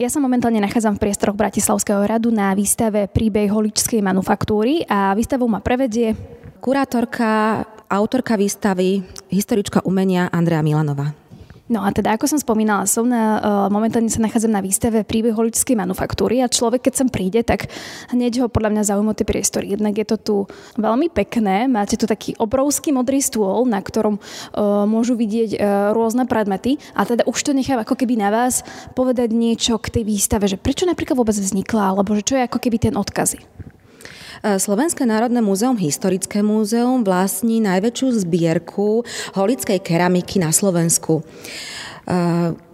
Ja sa momentálne nachádzam v priestoroch Bratislavského radu na výstave Príbeh holičskej manufaktúry a výstavu ma prevedie kurátorka, autorka výstavy, historička umenia Andrea Milanová. No a teda, ako som spomínala, som na, uh, momentálne sa nachádzam na výstave príbeh holičskej manufaktúry a človek, keď sem príde, tak hneď ho podľa mňa zaujímajú tie priestory. Jednak je to tu veľmi pekné, máte tu taký obrovský modrý stôl, na ktorom uh, môžu vidieť uh, rôzne predmety a teda už to nechám ako keby na vás povedať niečo k tej výstave, že prečo napríklad vôbec vznikla, alebo že čo je ako keby ten odkazy. Slovenské národné múzeum, historické múzeum vlastní najväčšiu zbierku holickej keramiky na Slovensku.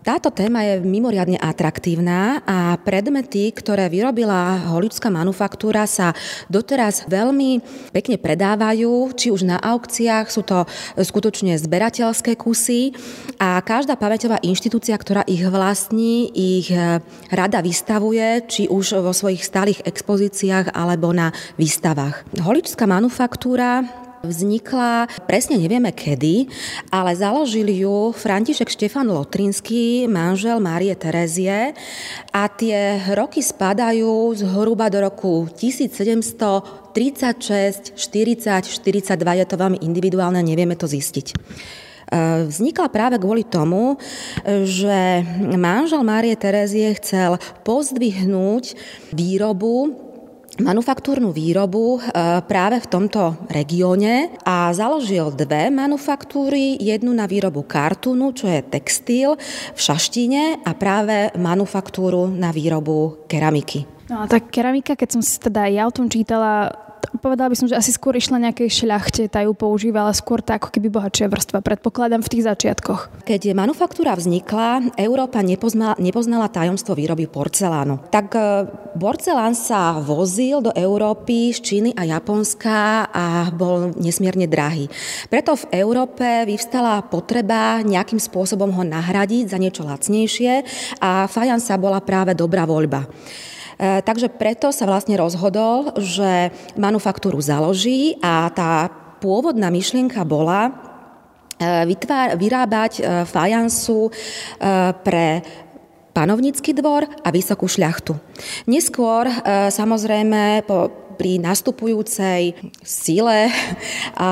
Táto téma je mimoriadne atraktívna a predmety, ktoré vyrobila holičská manufaktúra, sa doteraz veľmi pekne predávajú, či už na aukciách, sú to skutočne zberateľské kusy a každá pamäťová inštitúcia, ktorá ich vlastní, ich eh, rada vystavuje, či už vo svojich stálych expozíciách alebo na výstavách. Holičská manufaktúra Vznikla presne nevieme kedy, ale založil ju František Štefan Lotrinský, manžel Márie Terezie a tie roky spadajú zhruba do roku 1736, 40, 42, je to veľmi individuálne, nevieme to zistiť. E, vznikla práve kvôli tomu, že manžel Márie Terezie chcel pozdvihnúť výrobu manufaktúrnu výrobu e, práve v tomto regióne a založil dve manufaktúry, jednu na výrobu kartúnu, čo je textil v Šaštine a práve manufaktúru na výrobu keramiky. No a tá keramika, keď som si teda ja o tom čítala, povedala by som, že asi skôr išla nejakej šľachte, tá ju používala skôr tá ako keby bohatšia vrstva, predpokladám v tých začiatkoch. Keď manufaktúra vznikla, Európa nepoznala, nepoznala tajomstvo výroby porcelánu. Tak e, porcelán sa vozil do Európy z Číny a Japonska a bol nesmierne drahý. Preto v Európe vyvstala potreba nejakým spôsobom ho nahradiť za niečo lacnejšie a fajansa bola práve dobrá voľba. E, takže preto sa vlastne rozhodol, že manufaktúru založí a tá pôvodná myšlienka bola e, vytvár, vyrábať e, fajansu pre panovnícky dvor a vysokú šľachtu. Neskôr samozrejme po pri nastupujúcej sile a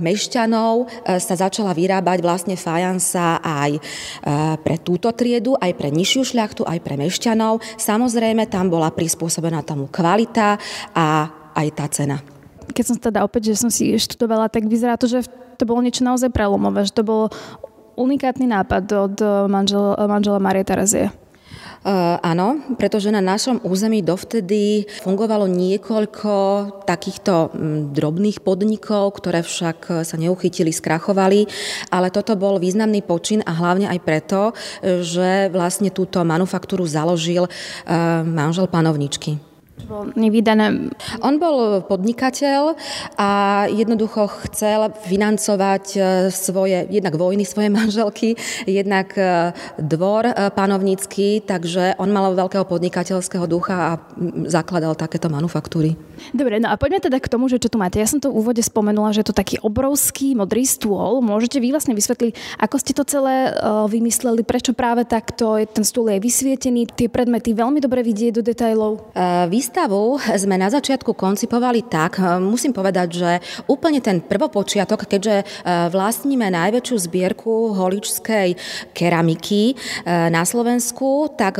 mešťanov e, sa začala vyrábať vlastne fajansa aj e, pre túto triedu, aj pre nižšiu šľachtu, aj pre mešťanov. Samozrejme, tam bola prispôsobená tomu kvalita a aj tá cena. Keď som teda opäť, že som si študovala, tak vyzerá to, že to bolo niečo naozaj prelomové, že to bolo unikátny nápad od manžela, manžela Marie Terezie. Uh, áno, pretože na našom území dovtedy fungovalo niekoľko takýchto m, drobných podnikov, ktoré však e, sa neuchytili, skrachovali, ale toto bol významný počin a hlavne aj preto, e, že vlastne túto manufaktúru založil manžel panovničky. Bol nevydané. On bol podnikateľ a jednoducho chcel financovať e, svoje, jednak vojny svoje manželky, jednak e, dvor e, panovnícky, takže on mal veľkého podnikateľského ducha a zakladal takéto manufaktúry. Dobre, no a poďme teda k tomu, že čo tu máte. Ja som to v úvode spomenula, že je to taký obrovský modrý stôl. Môžete vy vlastne vysvetliť, ako ste to celé vymysleli, prečo práve takto ten stôl je vysvietený, tie predmety veľmi dobre vidieť do detajlov? Uh, Výstavu sme na začiatku koncipovali tak, e, musím povedať, že úplne ten prvopočiatok, keďže e, vlastníme najväčšiu zbierku holičskej keramiky e, na Slovensku, tak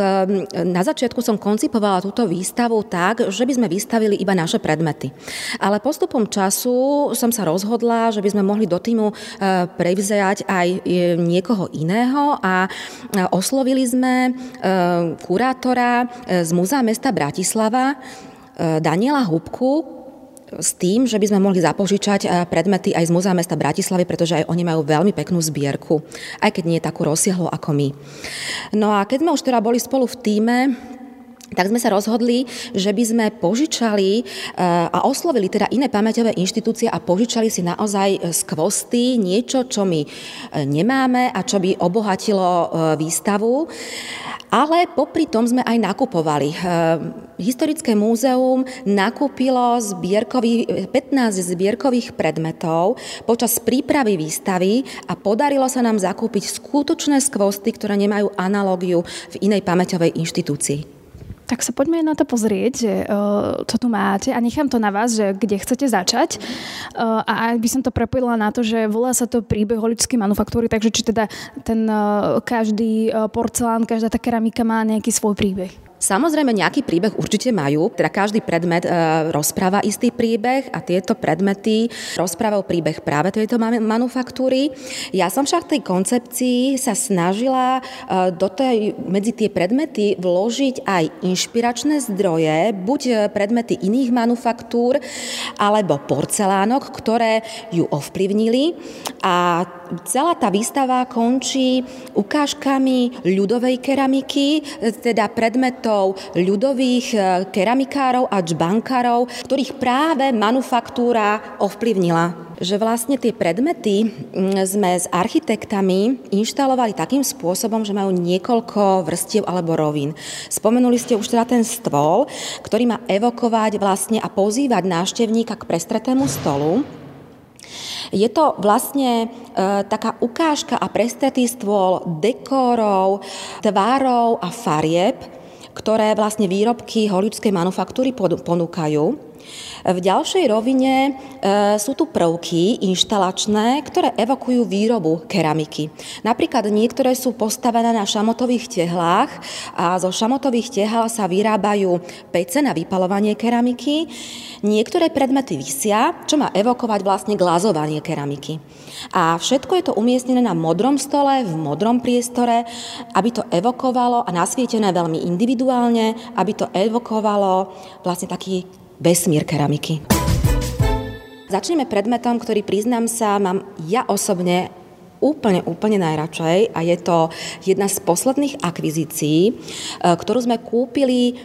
na začiatku som koncipovala túto výstavu tak, že by sme vystavili iba naše predmety. Ale postupom času som sa rozhodla, že by sme mohli do týmu prevziať aj niekoho iného a oslovili sme kurátora z Múzea mesta Bratislava, Daniela Hubku s tým, že by sme mohli zapožičať e, predmety aj z Múzea mesta Bratislavy, pretože aj oni majú veľmi peknú zbierku, aj keď nie je takú rozsiahlu ako my. No a keď sme už teda boli spolu v týme, tak sme sa rozhodli, že by sme požičali e, a oslovili teda iné pamäťové inštitúcie a požičali si naozaj z kvosty niečo, čo my nemáme a čo by obohatilo výstavu. Ale popri tom sme aj nakupovali. Historické múzeum nakúpilo zbierkový, 15 zbierkových predmetov počas prípravy výstavy a podarilo sa nám zakúpiť skutočné skvosty, ktoré nemajú analógiu v inej pamäťovej inštitúcii. Tak sa poďme na to pozrieť, že, uh, čo tu máte a nechám to na vás, že kde chcete začať. Uh, a ak by som to prepojila na to, že volá sa to príbeh holičskej manufaktúry, takže či teda ten uh, každý porcelán, každá tá keramika má nejaký svoj príbeh. Samozrejme, nejaký príbeh určite majú, teda každý predmet e, rozpráva istý príbeh a tieto predmety rozprávajú príbeh práve tejto manufaktúry. Ja som však v tej koncepcii sa snažila e, do tej, medzi tie predmety vložiť aj inšpiračné zdroje, buď predmety iných manufaktúr, alebo porcelánok, ktoré ju ovplyvnili a celá tá výstava končí ukážkami ľudovej keramiky, teda predmetov ľudových e, keramikárov a čbankárov, ktorých práve manufaktúra ovplyvnila že vlastne tie predmety sme s architektami inštalovali takým spôsobom, že majú niekoľko vrstiev alebo rovín. Spomenuli ste už teda ten stôl, ktorý má evokovať vlastne a pozývať návštevníka k prestretému stolu. Je to vlastne e, taká ukážka a prestretý stôl dekórov, tvárov a farieb, ktoré vlastne výrobky holičskej manufaktúry ponúkajú. V ďalšej rovine e, sú tu prvky inštalačné, ktoré evokujú výrobu keramiky. Napríklad niektoré sú postavené na šamotových tehlách a zo šamotových tehál sa vyrábajú pece na vypalovanie keramiky. Niektoré predmety vysia, čo má evokovať vlastne glazovanie keramiky. A všetko je to umiestnené na modrom stole, v modrom priestore, aby to evokovalo a nasvietené veľmi individuálne, aby to evokovalo vlastne taký vesmír keramiky. Začneme predmetom, ktorý priznám sa, mám ja osobne úplne, úplne najradšej a je to jedna z posledných akvizícií, e, ktorú sme kúpili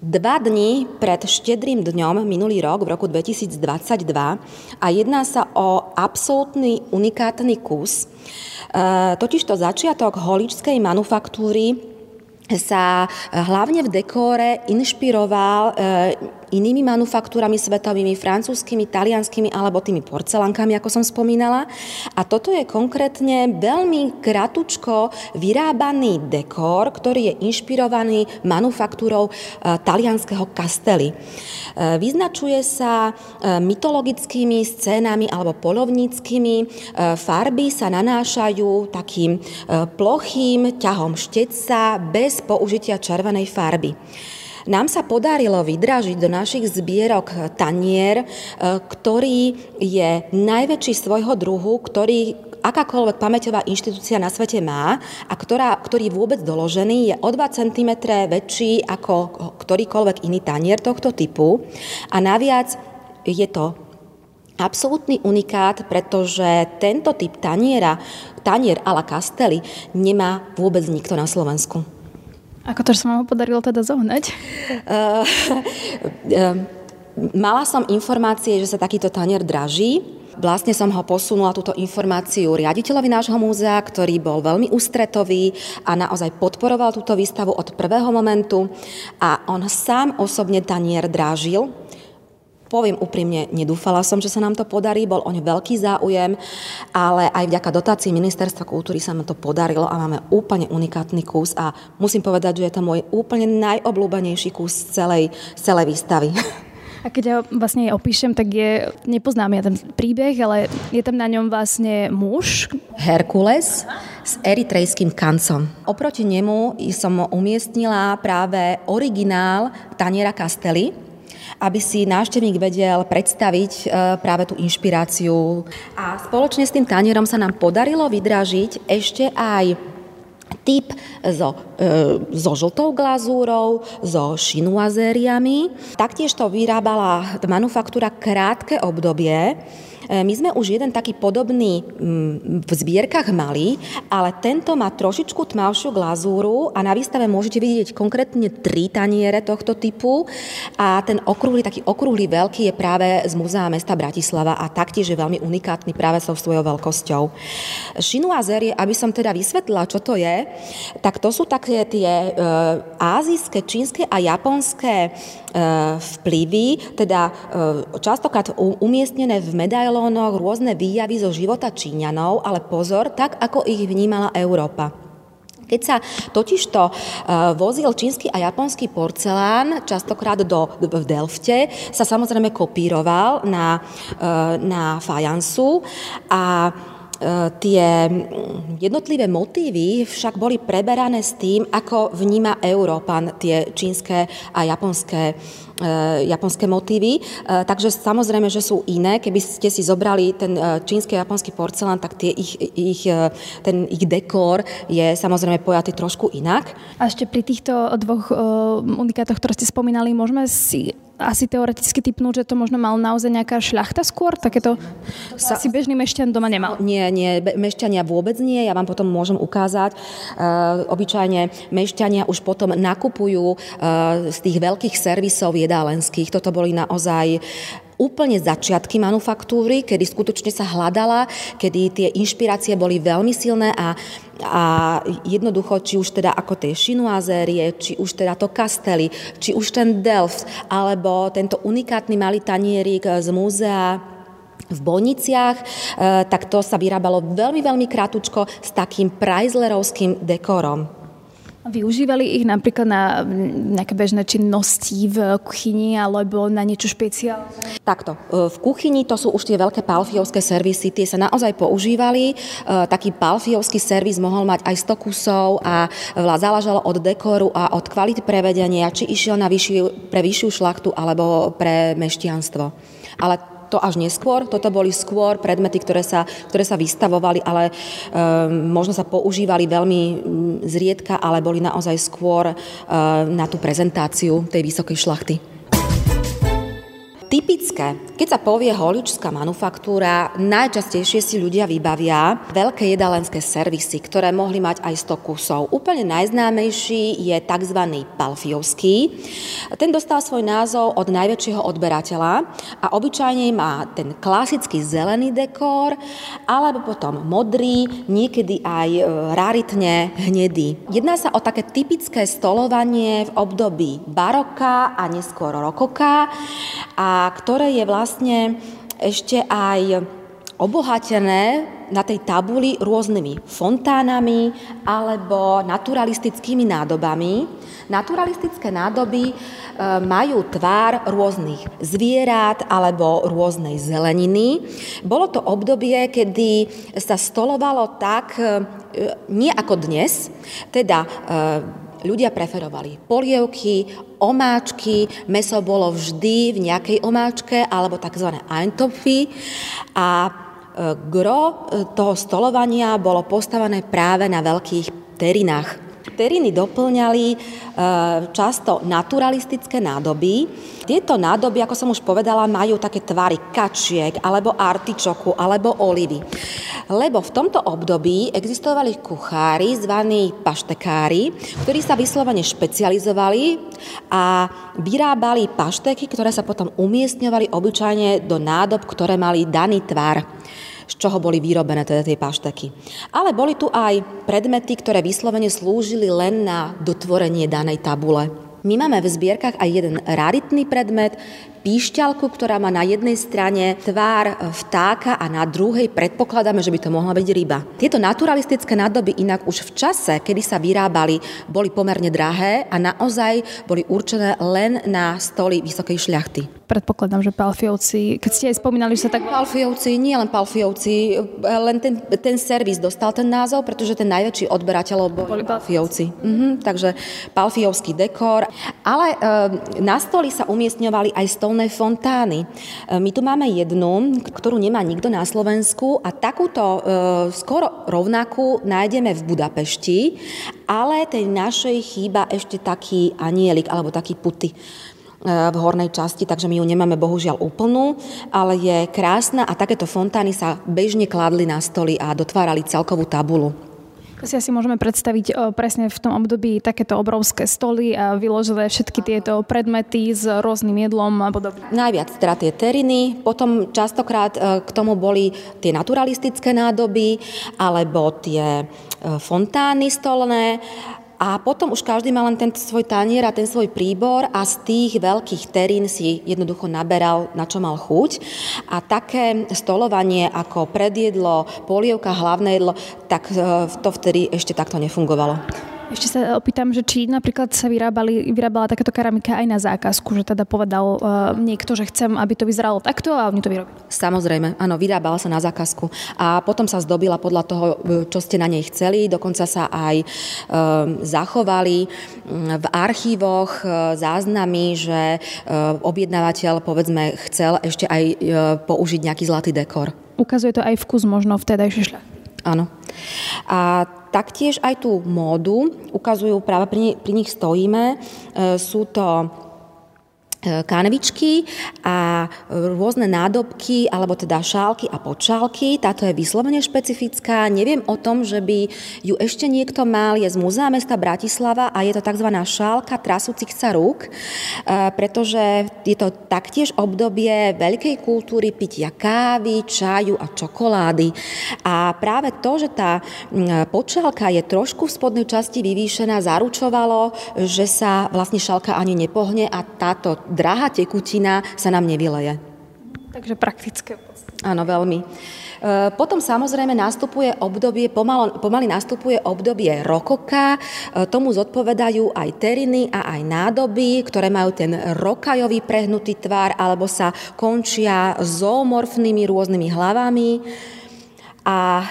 dva dni pred štedrým dňom minulý rok, v roku 2022 a jedná sa o absolútny unikátny kus. E, totiž to začiatok holičskej manufaktúry sa hlavne v dekóre inšpiroval e, inými manufaktúrami svetovými, francúzskými, talianskými alebo tými porcelánkami, ako som spomínala. A toto je konkrétne veľmi kratučko vyrábaný dekor, ktorý je inšpirovaný manufaktúrou e, talianského kastely. E, vyznačuje sa e, mytologickými scénami alebo polovníckými. Farby sa nanášajú takým plochým ťahom šteca bez použitia červenej farby. Nám sa podarilo vydražiť do našich zbierok tanier, e, ktorý je najväčší svojho druhu, ktorý akákoľvek pamäťová inštitúcia na svete má a ktorá, ktorý vôbec doložený, je o 2 cm väčší ako ktorýkoľvek iný tanier tohto typu. A naviac je to absolútny unikát, pretože tento typ taniera, tanier a la Castelli, nemá vôbec nikto na Slovensku. Ako to, že sa vám ho podarilo teda zohnať? Uh, uh, mala som informácie, že sa takýto tanier draží. Vlastne som ho posunula túto informáciu riaditeľovi nášho múzea, ktorý bol veľmi ústretový a naozaj podporoval túto výstavu od prvého momentu. A on sám osobne tanier drážil Poviem úprimne, nedúfala som, že sa nám to podarí, bol oň veľký záujem, ale aj vďaka dotácii Ministerstva kultúry sa nám to podarilo a máme úplne unikátny kus a musím povedať, že je to môj úplne najobľúbenejší kus celej, celej výstavy. A keď ja vlastne opíšem, tak je, nepoznám ja ten príbeh, ale je tam na ňom vlastne muž. Herkules s eritrejským kancom. Oproti nemu som umiestnila práve originál Taniera Castelli, aby si návštevník vedel predstaviť e, práve tú inšpiráciu. A spoločne s tým tanierom sa nám podarilo vydražiť ešte aj typ so, e, so žltou glazúrou, so šinuazériami. Taktiež to vyrábala manufaktúra krátke obdobie, My sme už jeden taký podobný mm, v zbierkach mali, ale tento má trošičku tmavšiu glazúru a na výstave môžete vidieť konkrétne tri taniere tohto typu a ten okrúhly, taký okrúhly veľký je práve z Múzea mesta Bratislava a taktiež je veľmi unikátny práve so svojou veľkosťou. Chinoiserie, aby som teda vysvetlila, čo to je, tak to sú také tie e, ázijské, čínske a japonské e, vplyvy, teda e, častokrát umiestnené v medailónoch rôzne výjavy zo života Číňanov, ale pozor, tak ako ich vnímala Európa. Keď sa totižto uh, vozil čínsky a japonský porcelán, častokrát do, v Delfte, sa samozrejme kopíroval na, uh, na fajansu a tie jednotlivé motívy však boli preberané s tým, ako vníma Európan tie čínske a japonské E, japonské motívy. E, takže samozrejme, že sú iné. Keby ste si zobrali ten e, čínsky a japonský porcelán, tak tie ich, ich, ten ich dekor je samozrejme pojatý trošku inak. A ešte pri týchto dvoch unikátoch, ktoré ste spomínali, môžeme si asi teoreticky typnúť, že to možno mal naozaj nejaká šľachta skôr? Takéto sa... asi bežný mešťan doma nemal. Nie, nie, mešťania vôbec nie. Ja vám potom môžem ukázať. Uh, obyčajne mešťania už potom nakupujú uh, z tých veľkých servisov jedálenských. Toto boli naozaj úplne začiatky manufaktúry, kedy skutočne sa hľadala, kedy tie inšpirácie boli veľmi silné a, a jednoducho, či už teda ako tie šinoazérie, či už teda to kastely, či už ten Delft, alebo tento unikátny malý tanierik z múzea v Bojniciach, e, tak to sa vyrábalo veľmi, veľmi krátko s takým Preislerovským dekorom. Využívali ich napríklad na nejaké bežné činnosti v kuchyni alebo na niečo špeciálne? Takto. E, v kuchyni to sú už tie veľké palfiovské servisy. Tie sa naozaj používali. E, taký palfiovský servis mohol mať aj 100 kusov a záležalo od dekoru a od kvality prevedenia, či išiel na vyššiu, pre vyššiu šlachtu alebo pre meštianstvo. Ale to až neskôr. Toto boli skôr predmety, ktoré sa, ktoré sa vystavovali, ale um, možno sa používali veľmi mm, zriedka, ale boli naozaj skôr uh, na tú prezentáciu tej vysokej šlachty. Typické, keď sa povie holičská manufaktúra, najčastejšie si ľudia vybavia veľké jedalenské servisy, ktoré mohli mať aj 100 kusov. Úplne najznámejší je tzv. palfiovský. Ten dostal svoj názov od najväčšieho odberateľa a obyčajne má ten klasický zelený dekor, alebo potom modrý, niekedy aj e, raritne hnedý. Jedná sa o také typické stolovanie v období baroka a neskôr rokoka a ktoré je vlastne ešte aj obohatené na tej tabuli rôznymi fontánami alebo naturalistickými nádobami. Naturalistické nádoby e, majú tvár rôznych zvierat alebo rôznej zeleniny. Bolo to obdobie, kedy sa stolovalo tak, e, nie ako dnes, teda e, ľudia preferovali polievky, omáčky, meso bolo vždy v nejakej omáčke alebo tzv. eintopfy a e, gro e, toho stolovania bolo postavené práve na veľkých terinách. Teriny doplňali e, často naturalistické nádoby. Tieto nádoby, ako som už povedala, majú také tvary kačiek, alebo artičoku, alebo olivy. Lebo v tomto období existovali kuchári, zvaní paštekári, ktorí sa vyslovene špecializovali a vyrábali pašteky, ktoré sa potom umiestňovali obyčajne do nádob, ktoré mali daný tvar z čoho boli vyrobené teda tie pašteky. Ale boli tu aj predmety, ktoré vyslovene slúžili len na dotvorenie danej tabule. My máme v zbierkach aj jeden raritný predmet, píšťalku, ktorá má na jednej strane tvár vtáka a na druhej predpokladáme, že by to mohla byť ryba. Tieto naturalistické nádoby inak už v čase, kedy sa vyrábali, boli pomerne drahé a naozaj boli určené len na stoly vysokej šľachty. Predpokladám, že Palfiovci, keď ste aj spomínali, že sa tak... Palfiovci, nie len Palfiovci, len ten, ten servis dostal ten názov, pretože ten najväčší odberateľ boli, boli Palfiovci. Mhm, takže Palfiovský dekor, ale e, na stoli sa umiestňovali aj 100 dolné fontány. E, my tu máme jednu, ktorú nemá nikto na Slovensku a takúto e, skoro rovnakú nájdeme v Budapešti, ale tej našej chýba ešte taký anielik alebo taký puty e, v hornej časti, takže my ju nemáme bohužiaľ úplnú, ale je krásna a takéto fontány sa bežne kladli na stoli a dotvárali celkovú tabulu. Si asi môžeme predstaviť presne v tom období takéto obrovské stoly a vyložené všetky tieto predmety s rôznym jedlom a podobne. Najviac teda tie teriny, potom častokrát e, k tomu boli tie naturalistické nádoby alebo tie e, fontány stolné a potom už každý mal len ten svoj tanier a ten svoj príbor a z tých veľkých terín si jednoducho naberal, na čo mal chuť. A také stolovanie ako predjedlo, polievka, hlavné jedlo, tak e, to vtedy ešte takto nefungovalo. Ešte sa opýtam, že či napríklad sa vyrábali, vyrábala takáto keramika aj na zákazku, že teda povedal uh, niekto, že chcem, aby to vyzeralo takto a oni to vyrobili. Samozrejme, áno, vyrábala sa na zákazku a potom sa zdobila podľa toho, čo ste na nej chceli, dokonca sa aj um, zachovali v archívoch záznamy, že uh, objednávateľ povedzme chcel ešte aj uh, použiť nejaký zlatý dekor. Ukazuje to aj vkus možno vtedajšie šľach. Áno. A taktiež aj tú módu ukazujú, práve pri, pri nich stojíme. E, sú to kanvičky a rôzne nádobky, alebo teda šálky a počálky. Táto je vyslovene špecifická. Neviem o tom, že by ju ešte niekto mal. Je z Múzea mesta Bratislava a je to tzv. šálka trasúcich sa rúk, e, pretože je to taktiež obdobie veľkej kultúry pitia kávy, čaju a čokolády. A práve to, že tá počálka je trošku v spodnej časti vyvýšená, zaručovalo, že sa vlastne šálka ani nepohne a táto drahá tekutina sa nám nevyleje. Takže praktické. Áno, veľmi. E, potom samozrejme nastupuje obdobie, pomalo, pomaly nastupuje obdobie rokoka, e, tomu zodpovedajú aj teriny a aj nádoby, ktoré majú ten rokajový prehnutý tvar alebo sa končia zoomorfnými rôznymi hlavami. A e,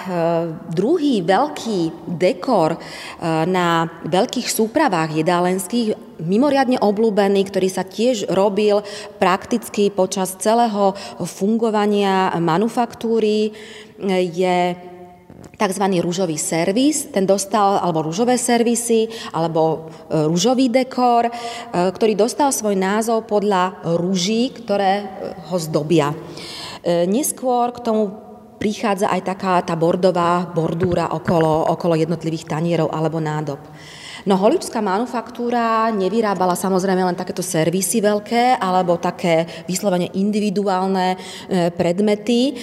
druhý veľký dekor e, na veľkých súpravách jedálenských, mimoriadne obľúbený, ktorý sa tiež robil prakticky počas celého fungovania manufaktúry, je tzv. rúžový servis. Ten dostal, alebo rúžové servisy, alebo e, rúžový dekor, ktorý dostal svoj názov podľa rúží, ktoré ho zdobia. Neskôr k tomu prichádza aj taká tá bordová bordúra okolo, okolo jednotlivých tanierov alebo nádob. No holičská manufaktúra nevyrábala samozrejme len takéto servisy veľké alebo také vyslovene individuálne e, predmety e,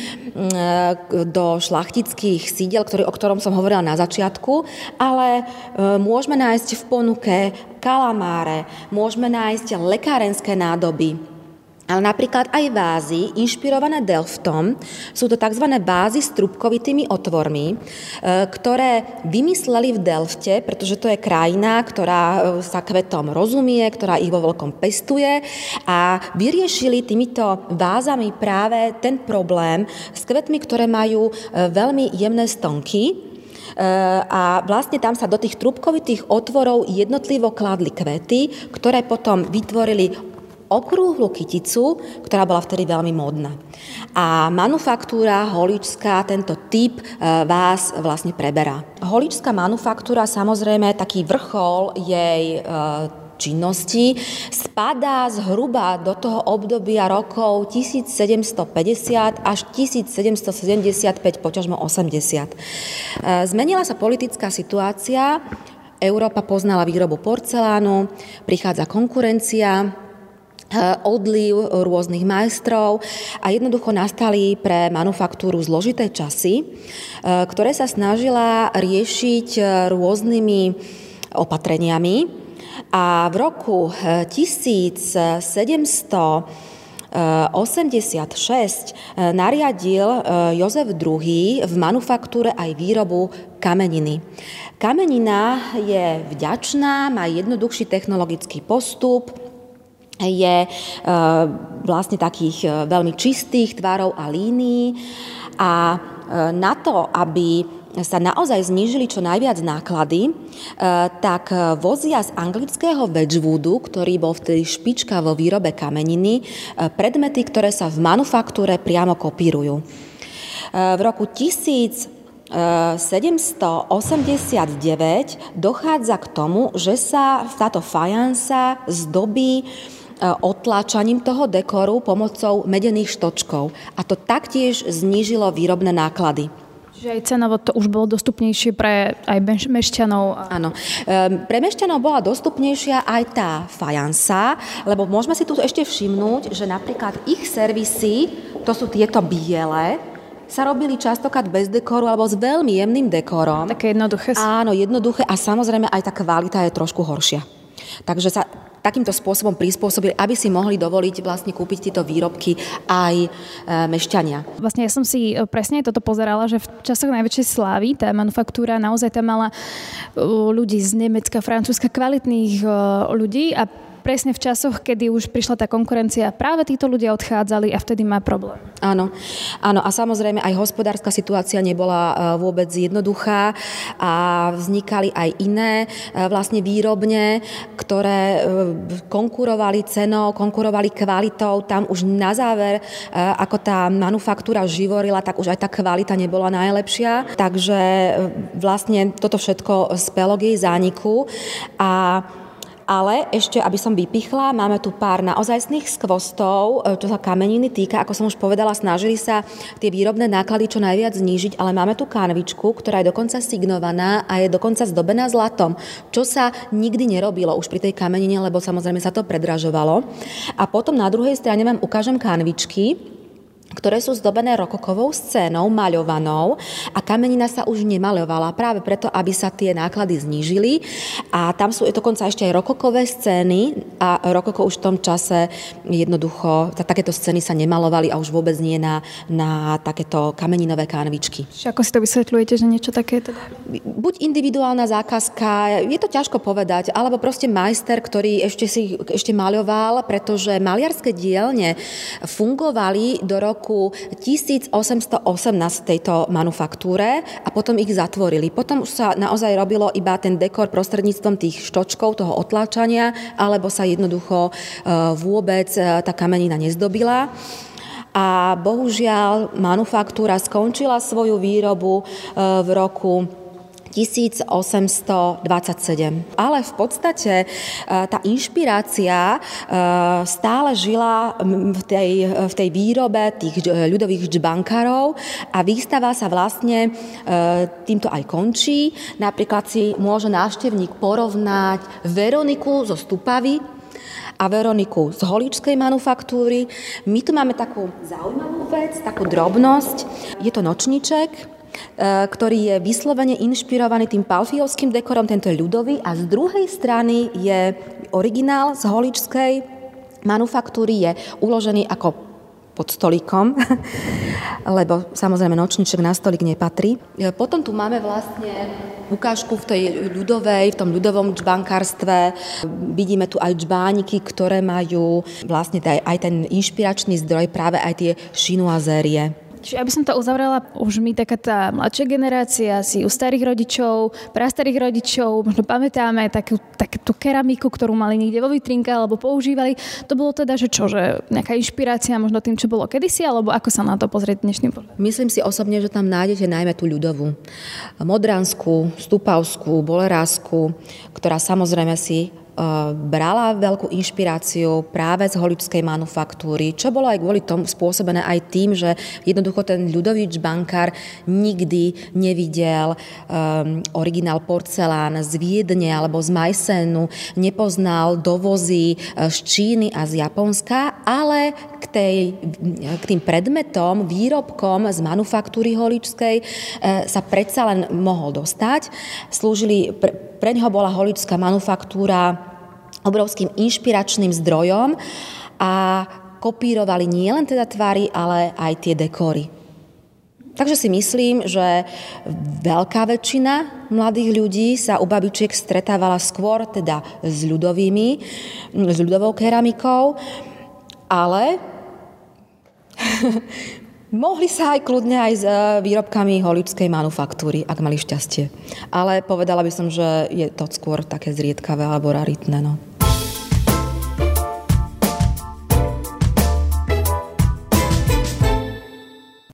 do šlachtických sídel, ktorý, o ktorom som hovorila na začiatku, ale e, môžeme nájsť v ponuke kalamáre, môžeme nájsť lekárenské nádoby, ale napríklad aj vázy, inšpirované Delftom, sú to tzv. vázy s trubkovitými otvormi, e, ktoré vymysleli v Delfte, pretože to je krajina, ktorá e, sa kvetom rozumie, ktorá ich vo veľkom pestuje a vyriešili týmito vázami práve ten problém s kvetmi, ktoré majú e, veľmi jemné stonky, a vlastne tam sa do tých trubkovitých otvorov jednotlivo kladli kvety, ktoré potom vytvorili okrúhlu kyticu, ktorá bola vtedy veľmi módna. A manufaktúra holičská tento typ e, vás vlastne preberá. Holičská manufaktúra, samozrejme, taký vrchol jej e, činnosti spadá zhruba do toho obdobia rokov 1750 až 1775, počažmo 80. E, zmenila sa politická situácia, Európa poznala výrobu porcelánu, prichádza konkurencia, odliv rôznych majstrov a jednoducho nastali pre manufaktúru zložité časy, eh, ktoré sa snažila riešiť eh, rôznymi opatreniami. A v roku 1700 86 nariadil Jozef II v manufaktúre aj výrobu kameniny. Kamenina je vďačná, má jednoduchší technologický postup, je e, vlastne takých e, veľmi čistých tvarov a línií a e, na to, aby sa naozaj znížili čo najviac náklady, tak vozia z anglického Wedgwoodu, ktorý bol vtedy špička vo výrobe kameniny, predmety, ktoré sa v manufaktúre priamo kopírujú. V roku 1789 dochádza k tomu, že sa táto fajansa zdobí otláčaním toho dekoru pomocou medených štočkov. A to taktiež znížilo výrobné náklady. Čiže aj cenovo to už bolo dostupnejšie pre aj mešťanov. Áno. Ehm, pre mešťanov bola dostupnejšia aj tá fajansa, lebo môžeme si tu ešte všimnúť, že napríklad ich servisy, to sú tieto biele, sa robili častokrát bez dekoru alebo s veľmi jemným dekorom. Také jednoduché. Áno, jednoduché a samozrejme aj tá kvalita je trošku horšia. Takže sa takýmto spôsobom prispôsobili, aby si mohli dovoliť vlastne kúpiť tieto výrobky aj e, mešťania. Vlastne ja som si e, presne toto pozerala, že v časoch najväčšej slávy tá manufaktúra naozaj tam mala e, ľudí z Nemecka, Francúzska, kvalitných ľudí a presne v časoch, kedy už prišla tá konkurencia, práve títo ľudia odchádzali a vtedy má problém. Áno, áno a samozrejme aj hospodárska situácia nebola e, vôbec jednoduchá a vznikali aj iné e, vlastne výrobne, ktoré e, konkurovali cenou, konkurovali kvalitou. Tam už na záver, ako tá manufaktúra živorila, tak už aj tá kvalita nebola najlepšia. Takže vlastne toto všetko spelo k jej zániku a ale ešte, aby som vypichla, máme tu pár naozajstných skvostov, e, čo sa kameniny týka. Ako som už povedala, snažili sa tie výrobné náklady čo najviac znížiť, ale máme tu kanvičku, ktorá je dokonca signovaná a je dokonca zdobená zlatom, čo sa nikdy nerobilo už pri tej kamenine, lebo samozrejme sa to predražovalo. A potom na druhej strane vám ukážem kanvičky, ktoré sú zdobené rokokovou scénou, maľovanou a kamenina sa už nemaľovala práve preto, aby sa tie náklady znížili a tam sú dokonca ešte aj rokokové scény a rokoko už v tom čase jednoducho, takéto scény sa nemalovali a už vôbec nie na, na takéto kameninové kánvičky. Ako si to vysvetľujete, že niečo také teda? Buď individuálna zákazka, je to ťažko povedať, alebo proste majster, ktorý ešte si ešte maľoval, pretože maliarské dielne fungovali do roku roku 1818 tejto manufaktúre a potom ich zatvorili. Potom už sa naozaj robilo iba ten dekor prostredníctvom tých štočkov, toho otláčania, alebo sa jednoducho e, vôbec e, tá kamenina nezdobila a bohužiaľ manufaktúra skončila svoju výrobu e, v roku 1827. Ale v podstate e, tá inšpirácia e, stále žila v tej, v tej výrobe tých ľudových džbankárov a výstava sa vlastne e, týmto aj končí. Napríklad si môže návštevník porovnať Veroniku zo Stupavy, a Veroniku z holičskej manufaktúry. My tu máme takú zaujímavú vec, takú drobnosť. Je to nočniček, E, ktorý je vyslovene inšpirovaný tým palfiovským dekorom, tento ľudový a z druhej strany je originál z holičskej manufaktúry, je uložený ako pod stolikom, lebo samozrejme nočniček na stolik nepatrí. E, potom tu máme vlastne ukážku v tej ľudovej, v tom ľudovom čbankárstve. Vidíme tu aj čbániky, ktoré majú vlastne aj ten inšpiračný zdroj, práve aj tie šinuazérie. Čiže aby som to uzavrela, už mi taká tá mladšia generácia, si u starých rodičov, prastarých rodičov, možno pamätáme takú, takú tú keramiku, ktorú mali niekde vo vitrinke alebo používali. To bolo teda, že čo, že nejaká inšpirácia možno tým, čo bolo kedysi, alebo ako sa na to pozrieť dnešným? Myslím si osobne, že tam nájdete najmä tú ľudovú. Modranskú, stupavskú, bolerásku, ktorá samozrejme si brala veľkú inšpiráciu práve z holičskej manufaktúry, čo bolo aj kvôli tomu spôsobené aj tým, že jednoducho ten ľudovič bankár nikdy nevidel um, originál porcelán z Viedne alebo z Majsenu, nepoznal dovozy eh, z Číny a z Japonska, ale k, tej, k tým predmetom, výrobkom z manufaktúry holičskej sa predsa len mohol dostať. Slúžili, pre, pre neho bola holičská manufaktúra obrovským inšpiračným zdrojom a kopírovali nielen teda tvary, ale aj tie dekory. Takže si myslím, že veľká väčšina mladých ľudí sa u babičiek stretávala skôr teda s ľudovými, s ľudovou keramikou, ale mohli sa aj kľudne aj s e, výrobkami holičskej manufaktúry, ak mali šťastie. Ale povedala by som, že je to skôr také zriedkavé alebo raritné. No.